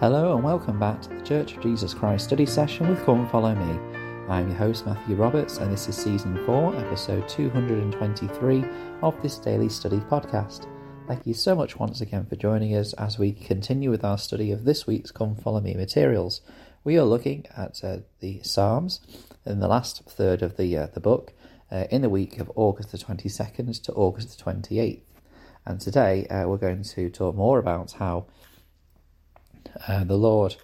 Hello and welcome back to the Church of Jesus Christ study session with Come Follow Me. I'm your host Matthew Roberts and this is season 4, episode 223 of this daily study podcast. Thank you so much once again for joining us as we continue with our study of this week's Come Follow Me materials. We are looking at uh, the Psalms in the last third of the uh, the book uh, in the week of August the 22nd to August the 28th. And today uh, we're going to talk more about how uh, the Lord,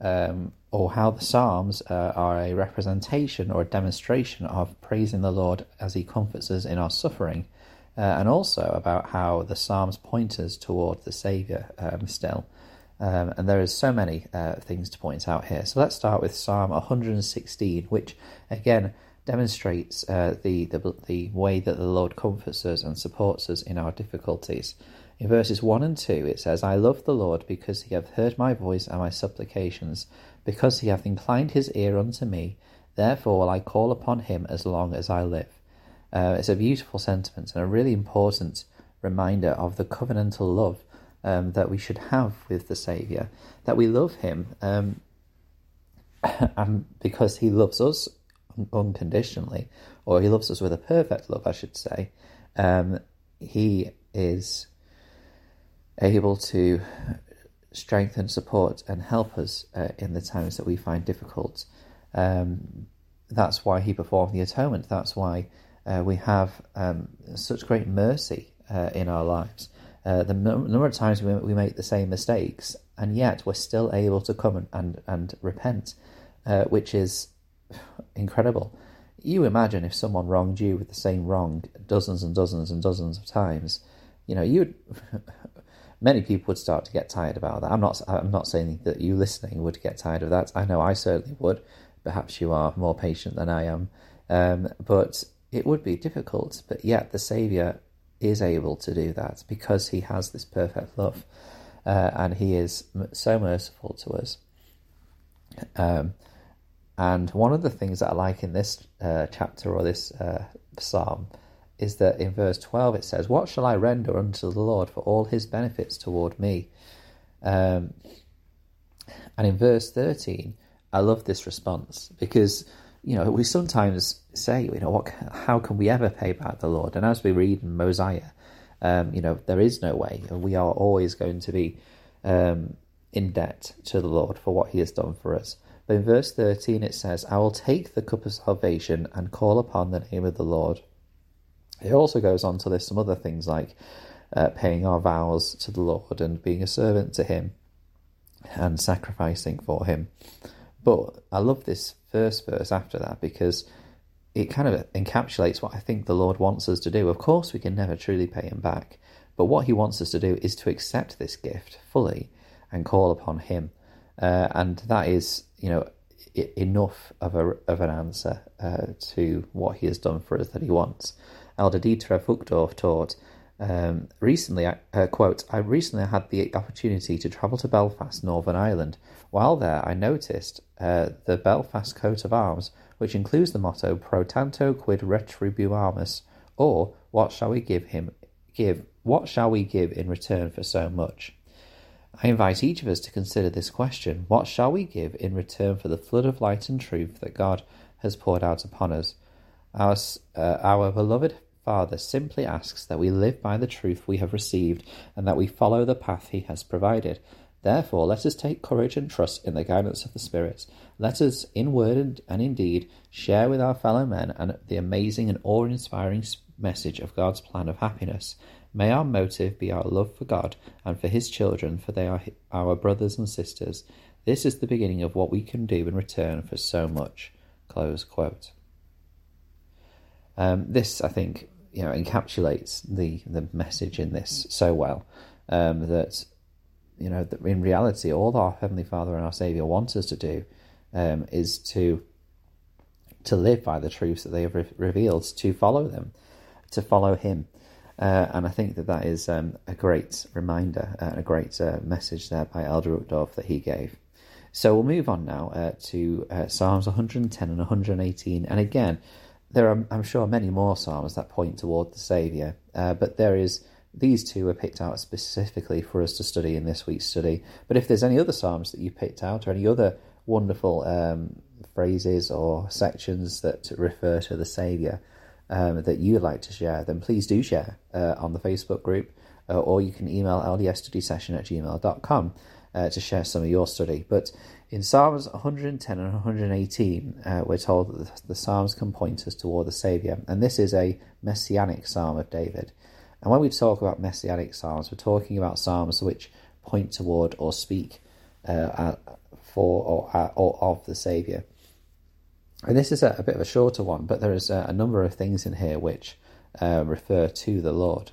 um, or how the Psalms uh, are a representation or a demonstration of praising the Lord as He comforts us in our suffering, uh, and also about how the Psalms point us toward the Saviour um, still. Um, and there is so many uh, things to point out here. So let's start with Psalm 116, which again demonstrates uh, the, the the way that the Lord comforts us and supports us in our difficulties. In verses 1 and 2, it says, I love the Lord because he hath heard my voice and my supplications, because he hath inclined his ear unto me. Therefore will I call upon him as long as I live. Uh, it's a beautiful sentiment and a really important reminder of the covenantal love um, that we should have with the Saviour, that we love him um, and because he loves us unconditionally, or he loves us with a perfect love, I should say. Um, he is able to strengthen, support, and help us uh, in the times that we find difficult. Um, that's why he performed the atonement. That's why uh, we have um, such great mercy uh, in our lives. Uh, the number of times we, we make the same mistakes, and yet we're still able to come and, and, and repent, uh, which is incredible. You imagine if someone wronged you with the same wrong dozens and dozens and dozens of times, you know, you many people would start to get tired about that. I'm not I'm not saying that you listening would get tired of that. I know I certainly would. Perhaps you are more patient than I am, um, but it would be difficult. But yet the Saviour is able to do that because He has this perfect love, uh, and He is so merciful to us. Um, and one of the things that I like in this uh, chapter or this uh, psalm is that in verse 12 it says, What shall I render unto the Lord for all his benefits toward me? Um, and in verse 13, I love this response because, you know, we sometimes say, you know, what, how can we ever pay back the Lord? And as we read in Mosiah, um, you know, there is no way. We are always going to be um, in debt to the Lord for what he has done for us. In verse 13 it says, I will take the cup of salvation and call upon the name of the Lord. It also goes on to list some other things like uh, paying our vows to the Lord and being a servant to Him and sacrificing for Him. But I love this first verse after that because it kind of encapsulates what I think the Lord wants us to do. Of course, we can never truly pay Him back, but what He wants us to do is to accept this gift fully and call upon Him. Uh, and that is, you know, enough of a of an answer uh, to what He has done for us that He wants. Elder Dieter Uchtdorf taught. Um, recently, uh, quote, I recently had the opportunity to travel to Belfast, Northern Ireland. While there, I noticed uh, the Belfast coat of arms, which includes the motto "Pro tanto quid retribuamus," or "What shall we give him? Give what shall we give in return for so much?" I invite each of us to consider this question: What shall we give in return for the flood of light and truth that God has poured out upon us? Our, uh, our beloved Father simply asks that we live by the truth we have received and that we follow the path He has provided. Therefore, let us take courage and trust in the guidance of the Spirit. Let us, in word and in deed, share with our fellow men and the amazing and awe inspiring message of God's plan of happiness. May our motive be our love for God and for His children, for they are our brothers and sisters. This is the beginning of what we can do in return for so much. Close quote. Um, this, I think, you know, encapsulates the the message in this so well um, that you know that in reality, all our Heavenly Father and our Savior wants us to do um, is to to live by the truths that they have re- revealed, to follow them, to follow Him. Uh, and I think that that is um, a great reminder and a great uh, message there by Elder Uchtdorf that he gave. So we'll move on now uh, to uh, Psalms 110 and 118. And again, there are, I'm sure, many more psalms that point toward the Saviour, uh, but there is these two are picked out specifically for us to study in this week's study. But if there's any other Psalms that you picked out or any other wonderful um, phrases or sections that refer to the Saviour um, that you'd like to share, then please do share uh, on the Facebook group uh, or you can email ldsstudysession at gmail.com uh, to share some of your study. But in Psalms 110 and 118, uh, we're told that the, the Psalms can point us toward the Saviour, and this is a messianic Psalm of David. And when we talk about messianic Psalms, we're talking about Psalms which point toward or speak uh, for or, or of the Saviour. And this is a, a, bit of a shorter one, but there is a, a number of things in here which uh, refer to the Lord.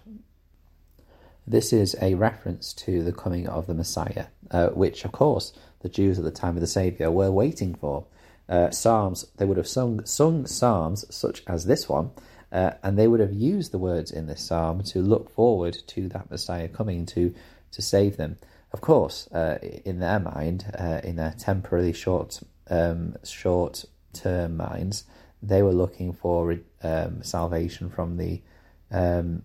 This is a reference to the coming of the Messiah, uh, which, of course, the Jews at the time of the Saviour were waiting for. Uh, psalms, they would have sung, sung psalms such as this one, uh, and they would have used the words in this psalm to look forward to that Messiah coming to, to save them. Of course, uh, in their mind, uh, in their temporarily short, um, short term minds, they were looking for um, salvation from the um,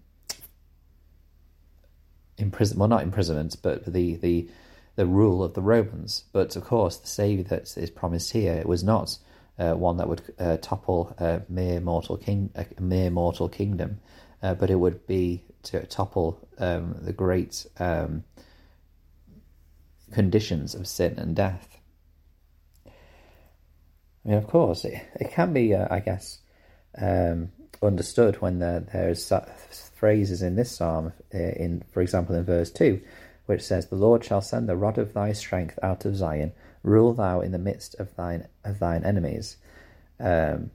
imprison well not imprisonment but the the the rule of the Romans. But of course, the saviour that is promised here was not uh, one that would uh, topple a mere mortal king, a mere mortal kingdom, uh, but it would be to topple um, the great um, conditions of sin and death. I mean, of course, it, it can be, uh, I guess, um, understood when there, there's phrases in this psalm, uh, in for example in verse 2, which says, The Lord shall send the rod of thy strength out of Zion, rule thou in the midst of thine, of thine enemies. Um,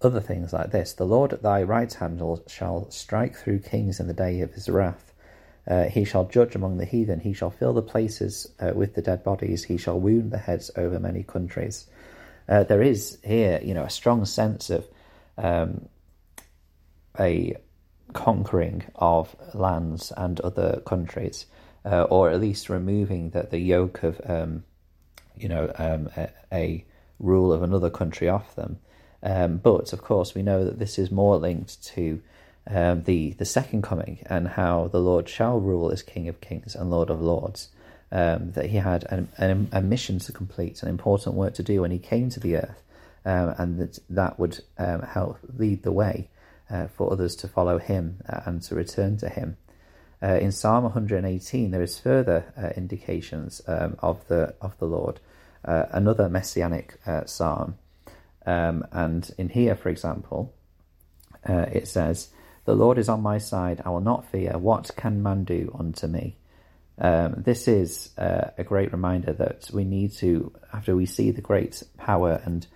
other things like this, The Lord at thy right hand shall strike through kings in the day of his wrath. Uh, he shall judge among the heathen. He shall fill the places uh, with the dead bodies. He shall wound the heads over many countries. Uh, there is here, you know, a strong sense of um, a conquering of lands and other countries, uh, or at least removing the, the yoke of, um, you know, um, a, a, rule of another country off them. Um, but of course, we know that this is more linked to um, the the second coming and how the Lord shall rule as King of Kings and Lord of Lords. Um, that he had an, an, a mission to complete, an important work to do when he came to the earth, um, and that that would help lead the way uh, for others to follow him uh, and to return to him. Uh, in Psalm 118, there is further uh, indications um, of the of the Lord, uh, another messianic uh, psalm, um, and in here, for example, it says, "The Lord is on my side; I will not fear. What can man do unto me?" Um, this is a great reminder that we need to, after we see the great power and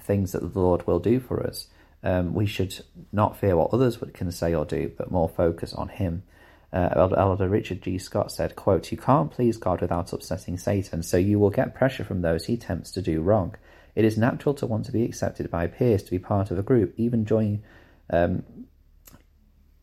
things that the Lord will do for us, um, we should not fear what others can say or do, but more focus on Him. Uh, Elder, Elder Richard G. Scott said, quote, You can't please God without upsetting Satan, so you will get pressure from those he tempts to do wrong. It is natural to want to be accepted by peers, to be part of a group, even join. Um,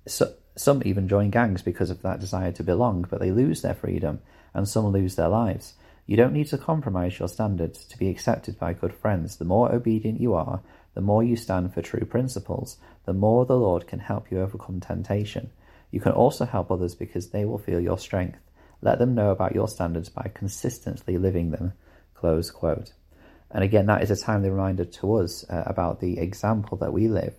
so, some even join gangs because of that desire to belong, but they lose their freedom, and some lose their lives. You don't need to compromise your standards to be accepted by good friends. The more obedient you are, the more you stand for true principles, the more the Lord can help you overcome temptation. You can also help others because they will feel your strength. Let them know about your standards by consistently living them. Close quote. And again, that is a timely reminder to us uh, about the example that we live,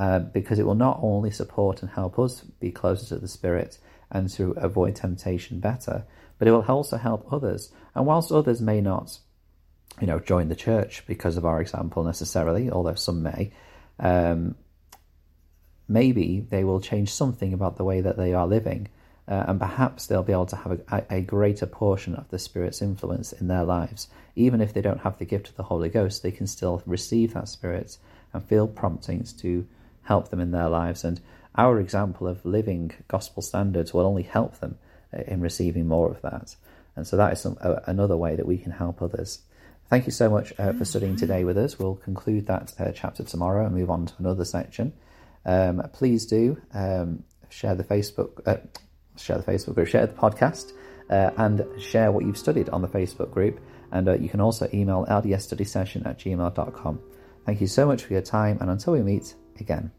uh, because it will not only support and help us be closer to the Spirit and to avoid temptation better, but it will also help others. And whilst others may not you know, join the church because of our example necessarily, although some may, um, maybe they will change something about the way that they are living. Uh, and perhaps they'll be able to have a, a, greater portion of the Spirit's influence in their lives. Even if they don't have the gift of the Holy Ghost, they can still receive that Spirit and feel promptings to help them in their lives. And our example of living gospel standards will only help them uh, in receiving more of that. And so that is some, uh, another way that we can help others. Thank you so much uh, for studying today with us. We'll conclude that uh, chapter tomorrow and move on to another section. Um, please do um, share the Facebook, uh, share the Facebook group, share the podcast, uh, and share what you've studied on the Facebook group. And uh, you can also email ldsstudysession at gmail.com. Thank you so much for your time, and until we meet again.